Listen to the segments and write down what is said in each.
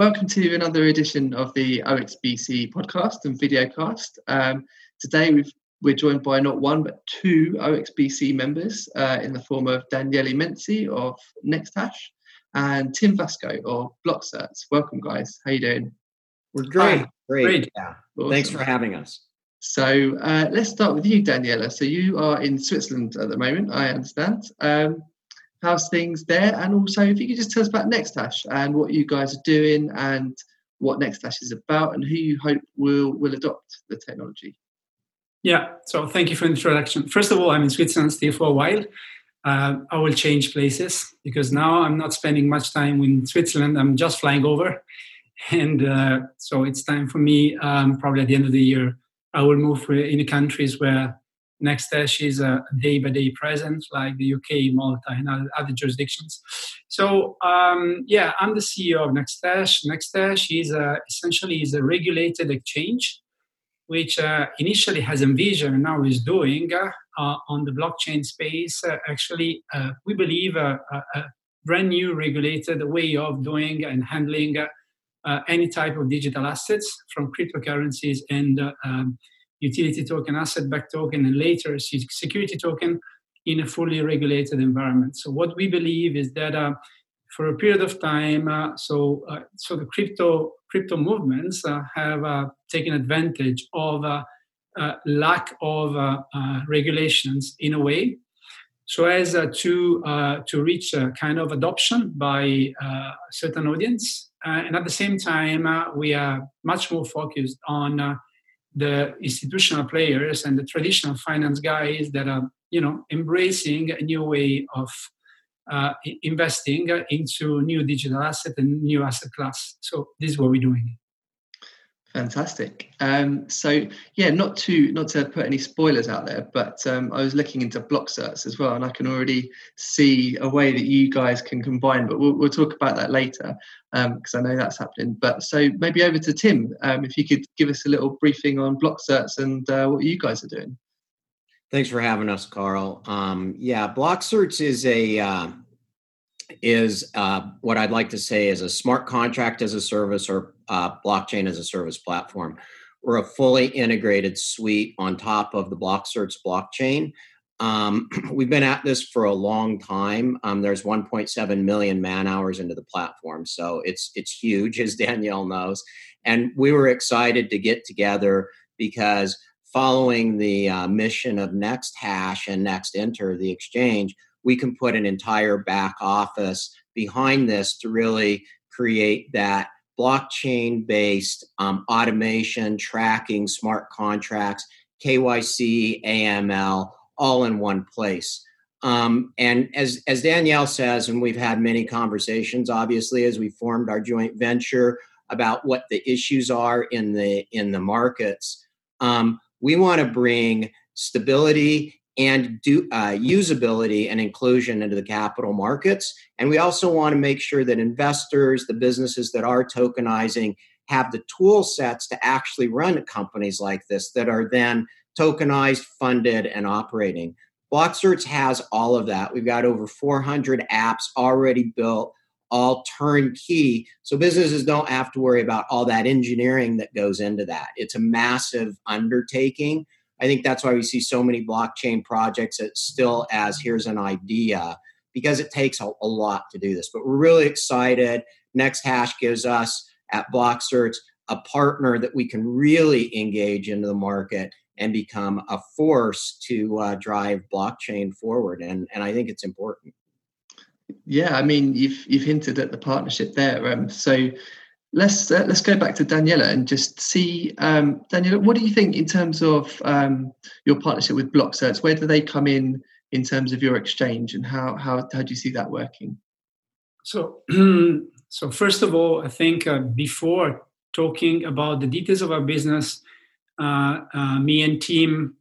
welcome to another edition of the OXBC podcast and videocast. Um, today we've, we're joined by not one but two OXBC members uh, in the form of Daniele Menzi of NextHash and Tim Vasco of BlockCerts. Welcome, guys. How you doing? We're great. Great. great. Yeah. Awesome. Thanks for having us. So uh, let's start with you, Daniela. So you are in Switzerland at the moment, I understand. Um, how's things there? And also, if you could just tell us about NextHash and what you guys are doing and what NextHash is about and who you hope will will adopt the technology. Yeah. So thank you for the introduction. First of all, I'm in Switzerland still for a while. Uh, I will change places because now I'm not spending much time in Switzerland. I'm just flying over, and uh, so it's time for me. Um, probably at the end of the year, I will move in the countries where NextHash is a day-by-day presence, like the UK, Malta, and other jurisdictions. So um, yeah, I'm the CEO of NextHash. NextHash is a, essentially is a regulated exchange, which uh, initially has envisioned and now is doing uh, on the blockchain space. Uh, actually, uh, we believe a, a, brand new regulated way of doing and handling uh, any type of digital assets from cryptocurrencies and uh, um, utility token, asset-backed token, and later security token in a fully regulated environment. So what we believe is that uh, for a period of time, uh, so uh, so the crypto crypto movements uh, have uh, taken advantage of uh, lack of regulations in a way, so as to to reach a kind of adoption by a certain audience, and at the same time, we are much more focused on the institutional players and the traditional finance guys that are you know embracing a new way of uh, investing into new digital asset and new asset class. So this is what we're doing Fantastic. Um, so yeah, not to not to put any spoilers out there, but um, I was looking into block certs as well, and I can already see a way that you guys can combine. But we'll, we'll talk about that later because um, I know that's happening. But so maybe over to Tim, um, if you could give us a little briefing on block certs and uh, what you guys are doing. Thanks for having us, Carl. Um, yeah, BlockCerts is a uh, is uh, what I'd like to say is a smart contract as a service or uh, blockchain as a service platform. We're a fully integrated suite on top of the BlockCerts blockchain. Um, we've been at this for a long time. Um, there's 1.7 million man hours into the platform, so it's it's huge, as Danielle knows. And we were excited to get together because following the uh, mission of Next Hash and NextEnter, the exchange, we can put an entire back office behind this to really create that blockchain based um, automation, tracking, smart contracts, KYC, AML, all in one place. Um, and as, as Danielle says, and we've had many conversations, obviously, as we formed our joint venture about what the issues are in the in the markets. Um, we want to bring stability and do uh, usability and inclusion into the capital markets. And we also want to make sure that investors, the businesses that are tokenizing, have the tool sets to actually run companies like this that are then tokenized, funded, and operating. BlockCerts has all of that. We've got over 400 apps already built, all turnkey. So businesses don't have to worry about all that engineering that goes into that. It's a massive undertaking I think that's why we see so many blockchain projects that still as here's an idea because it takes a, a lot to do this. But we're really excited. Next Hash gives us at BlockCerts a partner that we can really engage into the market and become a force to uh, drive blockchain forward. And, and I think it's important. Yeah, I mean, you've you've hinted at the partnership there. Um, so let's uh, let's go back to Daniela and just see um, Daniela. What do you think in terms of um, your partnership with BlockCerts? Where do they come in in terms of your exchange, and how how how do you see that working? So, so first of all, I think uh, before talking about the details of our business, uh, uh me and Tim,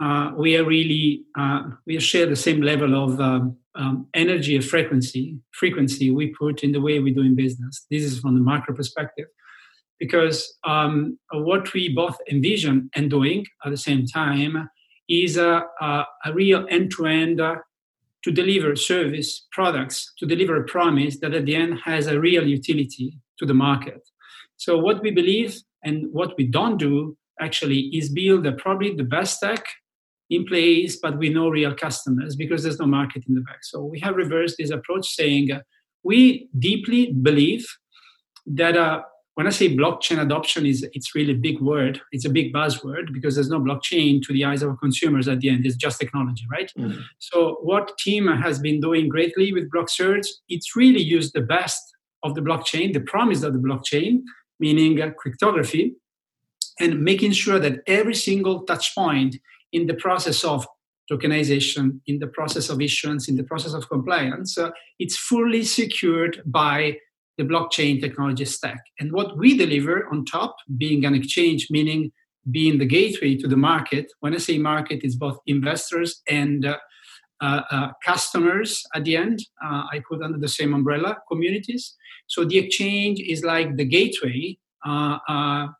uh, we are really uh, we share the same level of um, um, energy and frequency frequency we put in the way we're doing business. This is from the macro perspective, because um, what we both envision and doing at the same time is a, a, a real end-to-end uh, to deliver service products to deliver a promise that at the end has a real utility to the market. So what we believe and what we don't do actually is build probably the best tech in place, but with no real customers because there's no market in the back. So we have reversed this approach saying uh, we deeply believe that uh, when I say blockchain adoption is it's really a big word. It's a big buzzword because there's no blockchain to the eyes of consumers at the end. It's just technology, right? Mm-hmm. So what Tim has been doing greatly with Block BlockCerts, it's really used the best of the blockchain, the promise of the blockchain, meaning uh, cryptography, and making sure that every single touch point in the process of tokenization, in the process of issuance, in the process of compliance, uh, it's fully secured by the blockchain technology stack. And what we deliver on top, being an exchange, meaning being the gateway to the market. When I say market, it's both investors and uh, uh, uh, customers at the end. Uh, I put under the same umbrella communities. So the exchange is like the gateway,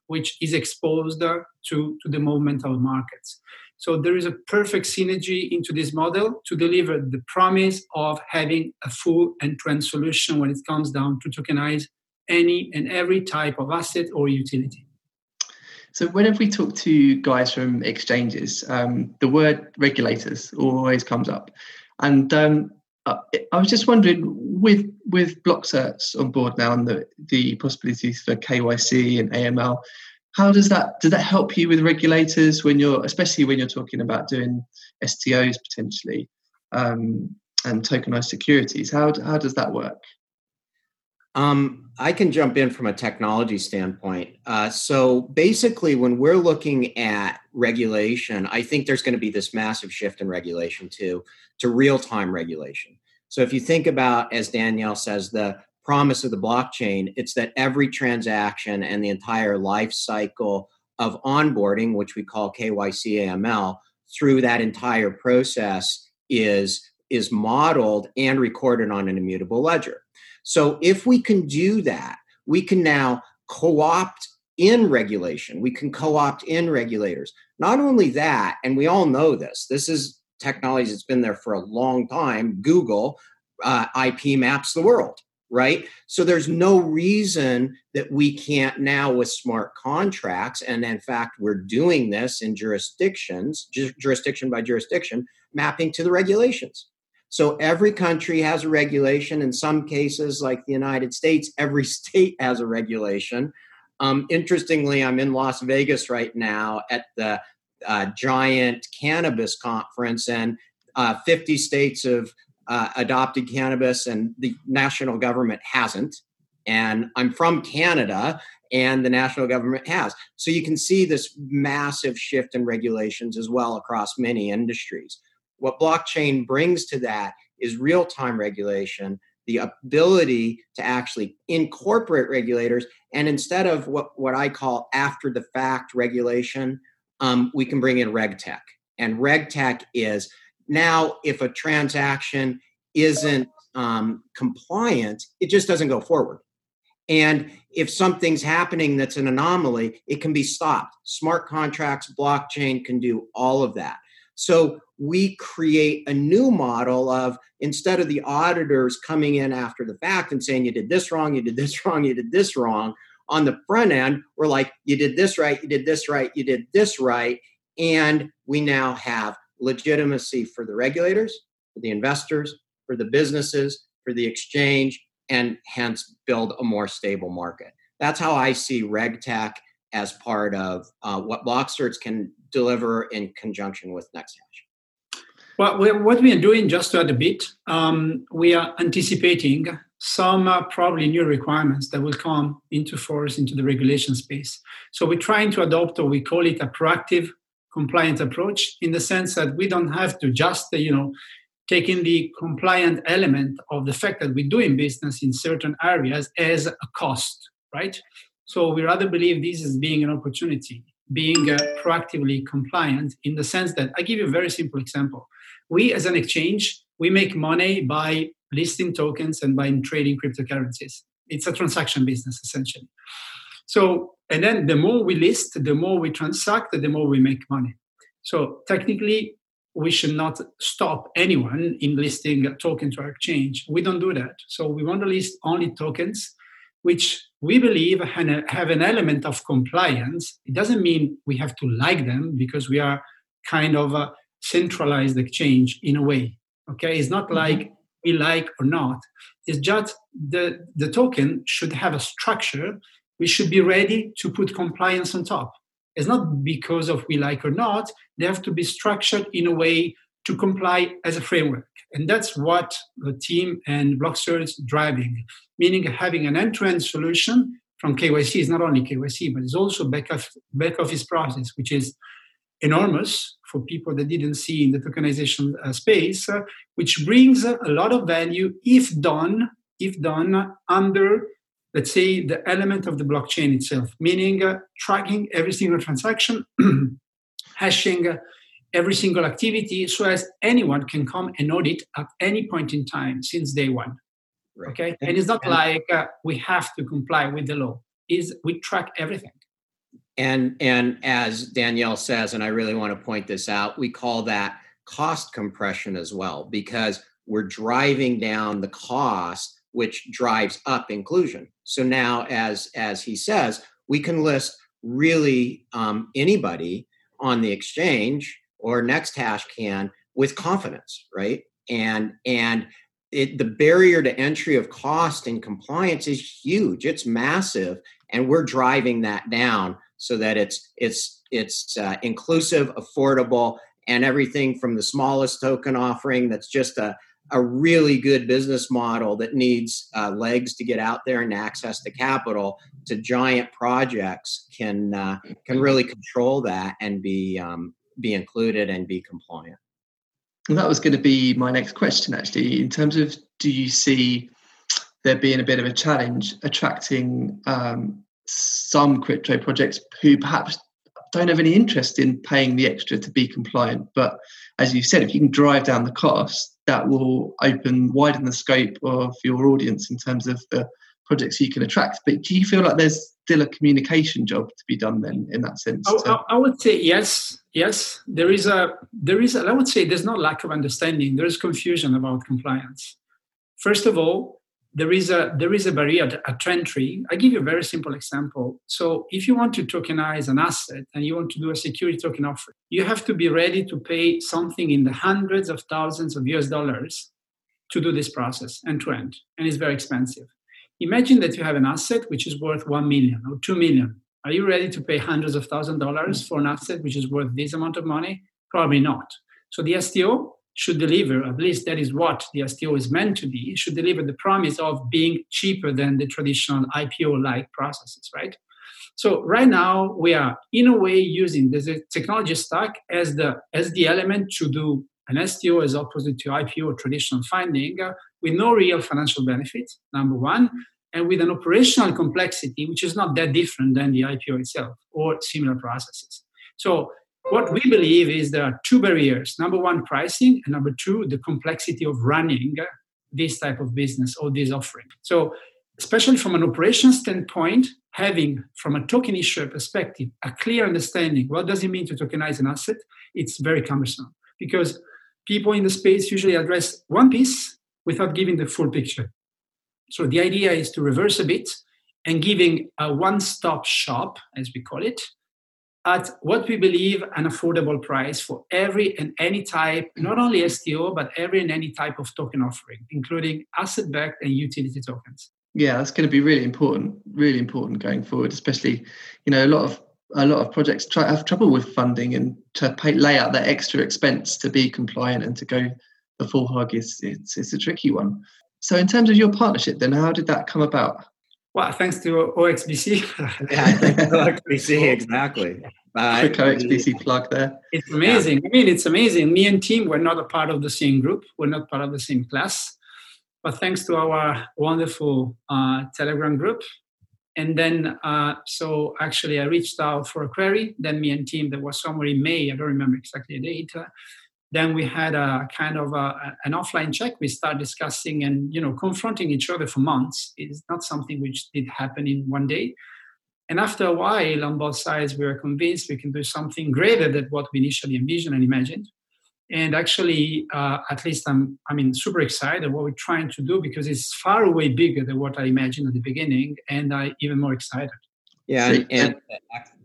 which is exposed to, to the movement of markets. So there is a perfect synergy into this model to deliver the promise of having a full end-to-end solution when it comes down to tokenize any and every type of asset or utility. So whenever we talk to guys from exchanges, um, the word regulators always comes up, and um, uh, I was just wondering, with with BlockCerts on board now and the the possibilities for KYC and AML, how does that does that help you with regulators when you're especially when you're talking about doing STOs potentially um, and tokenized securities? How how does that work? Um, I can jump in from a technology standpoint. Uh, so basically, when we're looking at regulation, I think there's going to be this massive shift in regulation to to real time regulation. So if you think about, as Danielle says, the promise of the blockchain, it's that every transaction and the entire life cycle of onboarding, which we call KYC AML, through that entire process is is modeled and recorded on an immutable ledger. So if we can do that, we can now co-opt in regulation. We can co-opt in regulators. Not only that, and we all know this. This is technology that's been there for a long time. Google uh, IP maps the world right? So there's no reason that we can't now with smart contracts, and in fact, we're doing this in jurisdictions, ju- jurisdiction by jurisdiction, mapping to the regulations. So every country has a regulation. In some cases, like the United States, every state has a regulation. Um, interestingly, I'm in Las Vegas right now at the uh, giant cannabis conference, and uh, 50 states have uh, adopted cannabis and the national government hasn't. And I'm from Canada and the national government has. So you can see this massive shift in regulations as well across many industries. What blockchain brings to that is real time regulation, the ability to actually incorporate regulators. And instead of what, what I call after the fact regulation, um, we can bring in RegTech. And RegTech is now, if a transaction isn't um, compliant, it just doesn't go forward. And if something's happening that's an anomaly, it can be stopped. Smart contracts, blockchain can do all of that. So we create a new model of instead of the auditors coming in after the fact and saying, you did this wrong, you did this wrong, you did this wrong. On the front end, we're like, you did this right, you did this right, you did this right. And we now have legitimacy for the regulators, for the investors, for the businesses, for the exchange, and hence build a more stable market. That's how I see RegTech as part of uh, what BlockCerts can deliver in conjunction with NextHash. Well, what we are doing, just to add a bit, um, we are anticipating some uh, probably new requirements that will come into force into the regulation space. So we're trying to adopt, or we call it a proactive compliant approach in the sense that we don't have to just you know taking the compliant element of the fact that we're doing business in certain areas as a cost right so we rather believe this as being an opportunity being uh, proactively compliant in the sense that i give you a very simple example we as an exchange we make money by listing tokens and by trading cryptocurrencies it's a transaction business essentially so, and then the more we list, the more we transact, the more we make money. So technically, we should not stop anyone in listing a token to our exchange. We don't do that. So we want to list only tokens which we believe have an element of compliance. It doesn't mean we have to like them because we are kind of a centralized exchange in a way. Okay, it's not mm-hmm. like we like or not. It's just the the token should have a structure. We should be ready to put compliance on top. It's not because of we like or not. They have to be structured in a way to comply as a framework. And that's what the team and BlockCerts is driving, meaning having an end-to-end solution from KYC is not only KYC, but it's also back, of, back office process, which is enormous for people that didn't see in the tokenization uh, space, uh, which brings a lot of value if done, if done under, let's say, the element of the blockchain itself, meaning uh, tracking every single transaction, hashing every single activity so as anyone can come and audit at any point in time since day one. Right. Okay, and, it's not and, like uh, we have to comply with the law. Is we track everything. And and as Danielle says, and I really want to point this out, we call that cost compression as well because we're driving down the cost, which drives up inclusion. So now, as as he says, we can list really um, anybody on the exchange or next hash can with confidence, right? And and it, the barrier to entry of cost and compliance is huge. It's massive, and we're driving that down so that it's it's it's uh, inclusive, affordable, and everything from the smallest token offering that's just a a really good business model that needs uh, legs to get out there and access to capital to giant projects can uh, can really control that and be um, be included and be compliant. And that was going to be my next question, actually. In terms of, do you see there being a bit of a challenge attracting um, some crypto projects who perhaps don't have any interest in paying the extra to be compliant? But as you said, if you can drive down the cost, that will open widen the scope of your audience in terms of the projects you can attract. But do you feel like there's still a communication job to be done then in that sense? I, I, I would say yes, yes. There is a there is a, I would say there's no lack of understanding. There is confusion about compliance. First of all, there is a there is a barrier at entry. I give you a very simple example. So if you want to tokenize an asset and you want to do a security token offering, you have to be ready to pay something in the hundreds of thousands of US dollars to do this process end to end, and it's very expensive. Imagine that you have an asset which is worth 1 million or 2 million. Are you ready to pay hundreds of thousand dollars for an asset which is worth this amount of money? Probably not. So the STO should deliver, at least that is what the STO is meant to be, should deliver the promise of being cheaper than the traditional IPO like processes, right? So right now we are in a way using the technology stack as the as the element to do an STO as opposite to IPO traditional funding uh, with no real financial benefit, number one, and with an operational complexity which is not that different than the IPO itself or similar processes. So what we believe is there are two barriers. Number one, pricing, and number two, the complexity of running this type of business or this offering. So especially from an operations standpoint, having from a token issuer perspective a clear understanding what does it mean to tokenize an asset, it's very cumbersome because people in the space usually address one piece without giving the full picture. So the idea is to reverse a bit and giving a one-stop shop, as we call it, at what we believe an affordable price for every and any type, not only STO, but every and any type of token offering, including asset-backed and utility tokens. Yeah, that's going to be really important, really important going forward, especially, you know, a lot of a lot of projects try, have trouble with funding and to pay, lay out that extra expense to be compliant and to go the full hog is it's, it's a tricky one. So in terms of your partnership, then how did that come about? Well, thanks to OXBC. yeah, thanks to OXBC, exactly. Quick OXBC plug there. It's amazing. Yeah. I mean, it's amazing. Me and Tim were not a part of the same group. We're not part of the same class. But thanks to our wonderful uh, Telegram group, and then, uh, so actually, I reached out for a query. Then, me and Tim, that was somewhere in May, I don't remember exactly the date. Then we had a kind of a, an offline check. We start discussing and you know confronting each other for months. It's not something which did happen in one day. And after a while, on both sides, we were convinced we can do something greater than what we initially envisioned and imagined. And actually, uh, at least I'm, I mean, super excited what we're trying to do because it's far away bigger than what I imagined at the beginning, and I even more excited. Yeah, and, and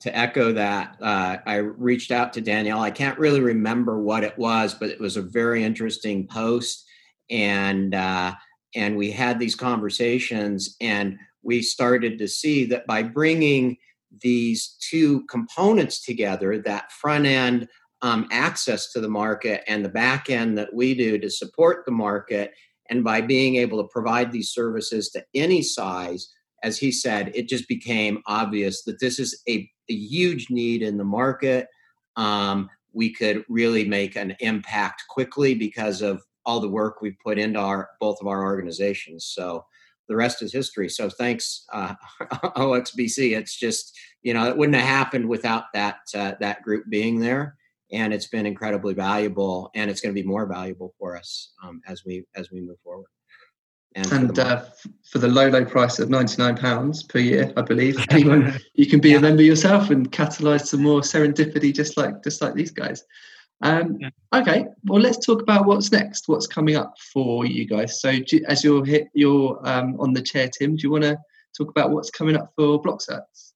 to echo that, uh, I reached out to Danielle. I can't really remember what it was, but it was a very interesting post, and uh, and we had these conversations, and we started to see that by bringing these two components together, that front end um, access to the market and the back end that we do to support the market. And by being able to provide these services to any size, as he said, it just became obvious that this is a, a huge need in the market. Um, we could really make an impact quickly because of all the work we've put into our both of our organizations. So the rest is history. So thanks, uh, OXBC. It's just you know it wouldn't have happened without that uh, that group being there and it's been incredibly valuable and it's going to be more valuable for us um, as we as we move forward and, and for, the, uh, for, the low low price of 99 pounds per year i believe anyone you can be yeah. a member yourself and catalyze some more serendipity just like just like these guys um, yeah. okay well let's talk about what's next what's coming up for you guys so you, as you're hit you're um, on the chair tim do you want to talk about what's coming up for blockcerts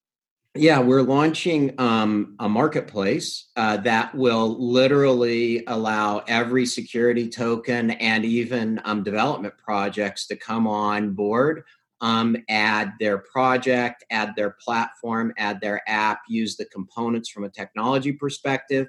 yeah, we're launching um, a marketplace uh, that will literally allow every security token and even um, development projects to come on board, um, add their project, add their platform, add their app, use the components from a technology perspective.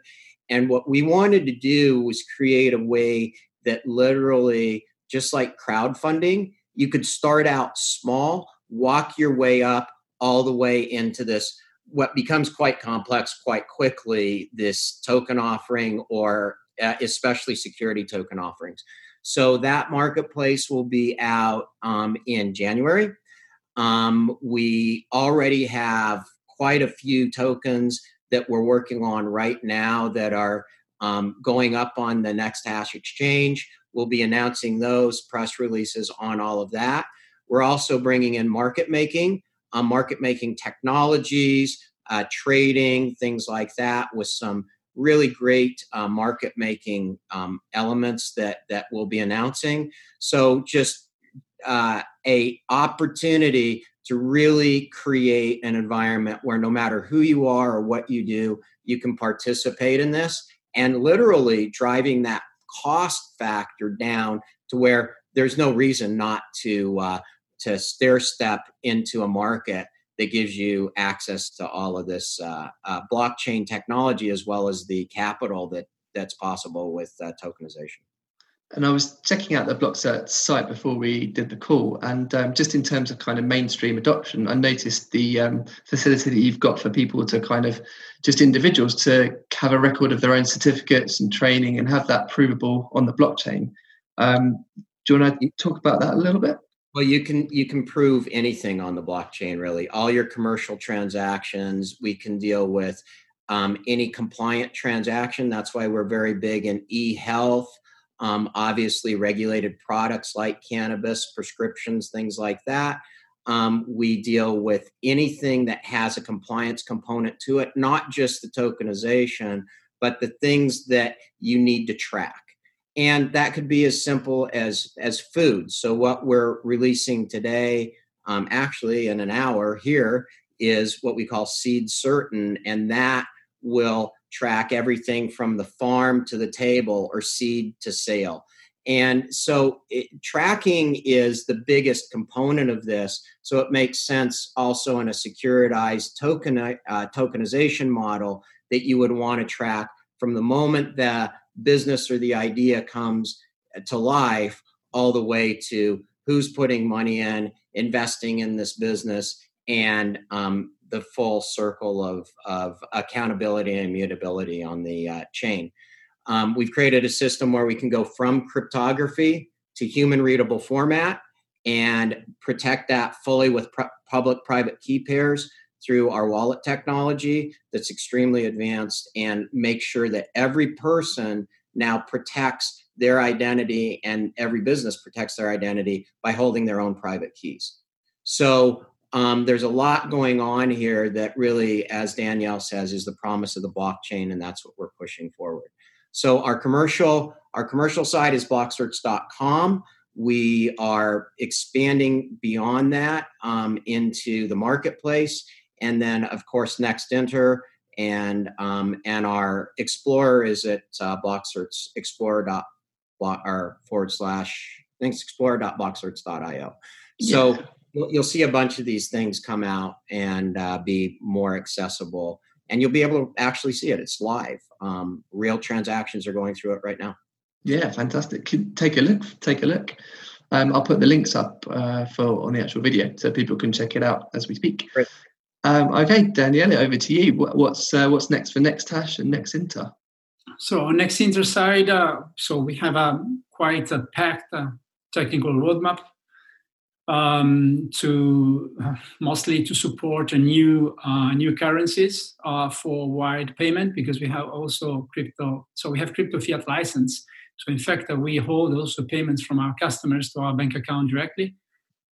And what we wanted to do was create a way that literally, just like crowdfunding, you could start out small, walk your way up all the way into this what becomes quite complex quite quickly this token offering or uh, especially security token offerings. So that marketplace will be out um, in january. Um, we already have quite a few tokens that we're working on right now that are um, going up on the next hash exchange. We'll be announcing those press releases on all of that. We're also bringing in market making uh, market making technologies, uh, trading, things like that, with some really great uh, market making um, elements that that we'll be announcing. So just uh, a opportunity to really create an environment where no matter who you are or what you do, you can participate in this, and literally driving that cost factor down to where there's no reason not to uh, to stair step into a market that gives you access to all of this uh, uh, blockchain technology as well as the capital that that's possible with uh, tokenization. And I was checking out the Blockcert site before we did the call, and um, just in terms of kind of mainstream adoption, I noticed the um, facility that you've got for people to kind of just individuals to have a record of their own certificates and training and have that provable on the blockchain. Um, do you want to talk about that a little bit? Well, you can you can prove anything on the blockchain. Really, all your commercial transactions. We can deal with um, any compliant transaction. That's why we're very big in e-health. Um, obviously, regulated products like cannabis, prescriptions, things like that. Um, we deal with anything that has a compliance component to it, not just the tokenization, but the things that you need to track and that could be as simple as as food. So what we're releasing today um, actually in an hour here is what we call seed certain and that will track everything from the farm to the table or seed to sale. And so it, tracking is the biggest component of this so it makes sense also in a securitized token uh, tokenization model that you would want to track from the moment that business or the idea comes to life all the way to who's putting money in, investing in this business, and um, the full circle of, of accountability and immutability on the uh, chain. Um, we've created a system where we can go from cryptography to human readable format and protect that fully with pr- public private key pairs through our wallet technology that's extremely advanced and make sure that every person now protects their identity and every business protects their identity by holding their own private keys. So um, there's a lot going on here that really, as Danielle says, is the promise of the blockchain, and that's what we're pushing forward. So our commercial our commercial side is blockcerts.com. We are expanding beyond that um, into the marketplace, and then of course NextEnter and um, and our Explorer is at uh, BlockCerts Explorer or forward slash I think explorer.blockcerts.io. So yeah. you'll, you'll, see a bunch of these things come out and uh, be more accessible, and you'll be able to actually see it. It's live. Um, real transactions are going through it right now. Yeah, fantastic. Take a look. Take a look. Um, I'll put the links up uh, for on the actual video so people can check it out as we speak. Great. Um, okay, Daniele, over to you. What, what's uh, what's next for NextHash and NextEnter? So on NextEnter side, uh, so we have a quite a packed uh, technical roadmap um, to uh, mostly to support a new uh, new currencies uh, for wide payment because we have also crypto. So we have crypto fiat license. So in fact, we hold also payments from our customers to our bank account directly.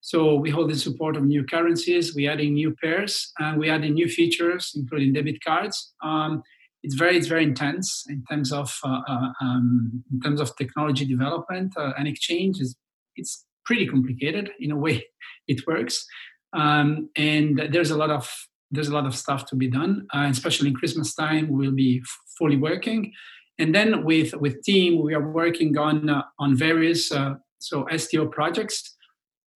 So we hold the support of new currencies, we're adding new pairs, and we're adding new features, including debit cards. Um, it's very, it's very intense in terms of uh, uh, um, in terms of technology development uh, and exchange. Is it's pretty complicated in a way. It works, um, and there's a lot of there's a lot of stuff to be done, uh, especially in Christmas time. We'll be fully working, and then with with Tim we are working on uh, on various uh, so STO projects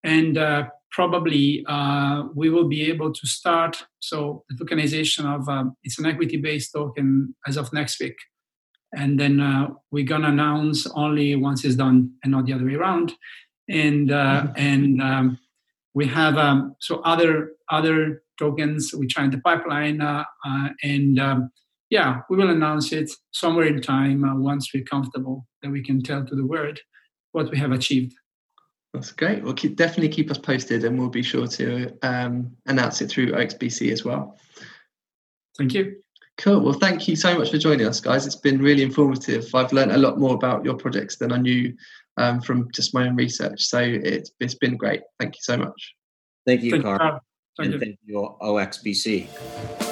and uh, probably uh, we will be able to start so the tokenization of um, it's an equity based token as of next week. And then uh, we're gonna announce only once it's done and not the other way around. And uh, mm-hmm. and um, we have um, so other other tokens which are in the pipeline uh, uh, and um, yeah we will announce it somewhere in time once we're comfortable that we can tell to the world what we have achieved that's great. Well, keep, definitely keep us posted, and we'll be sure to um, announce it through OXBC as well. Thank you. Cool. Well, thank you so much for joining us, guys. It's been really informative. I've learned a lot more about your projects than I knew um, from just my own research. So it's it's been great. Thank you so much. Thank you, Carl. Thank and you. thank you, OXBC.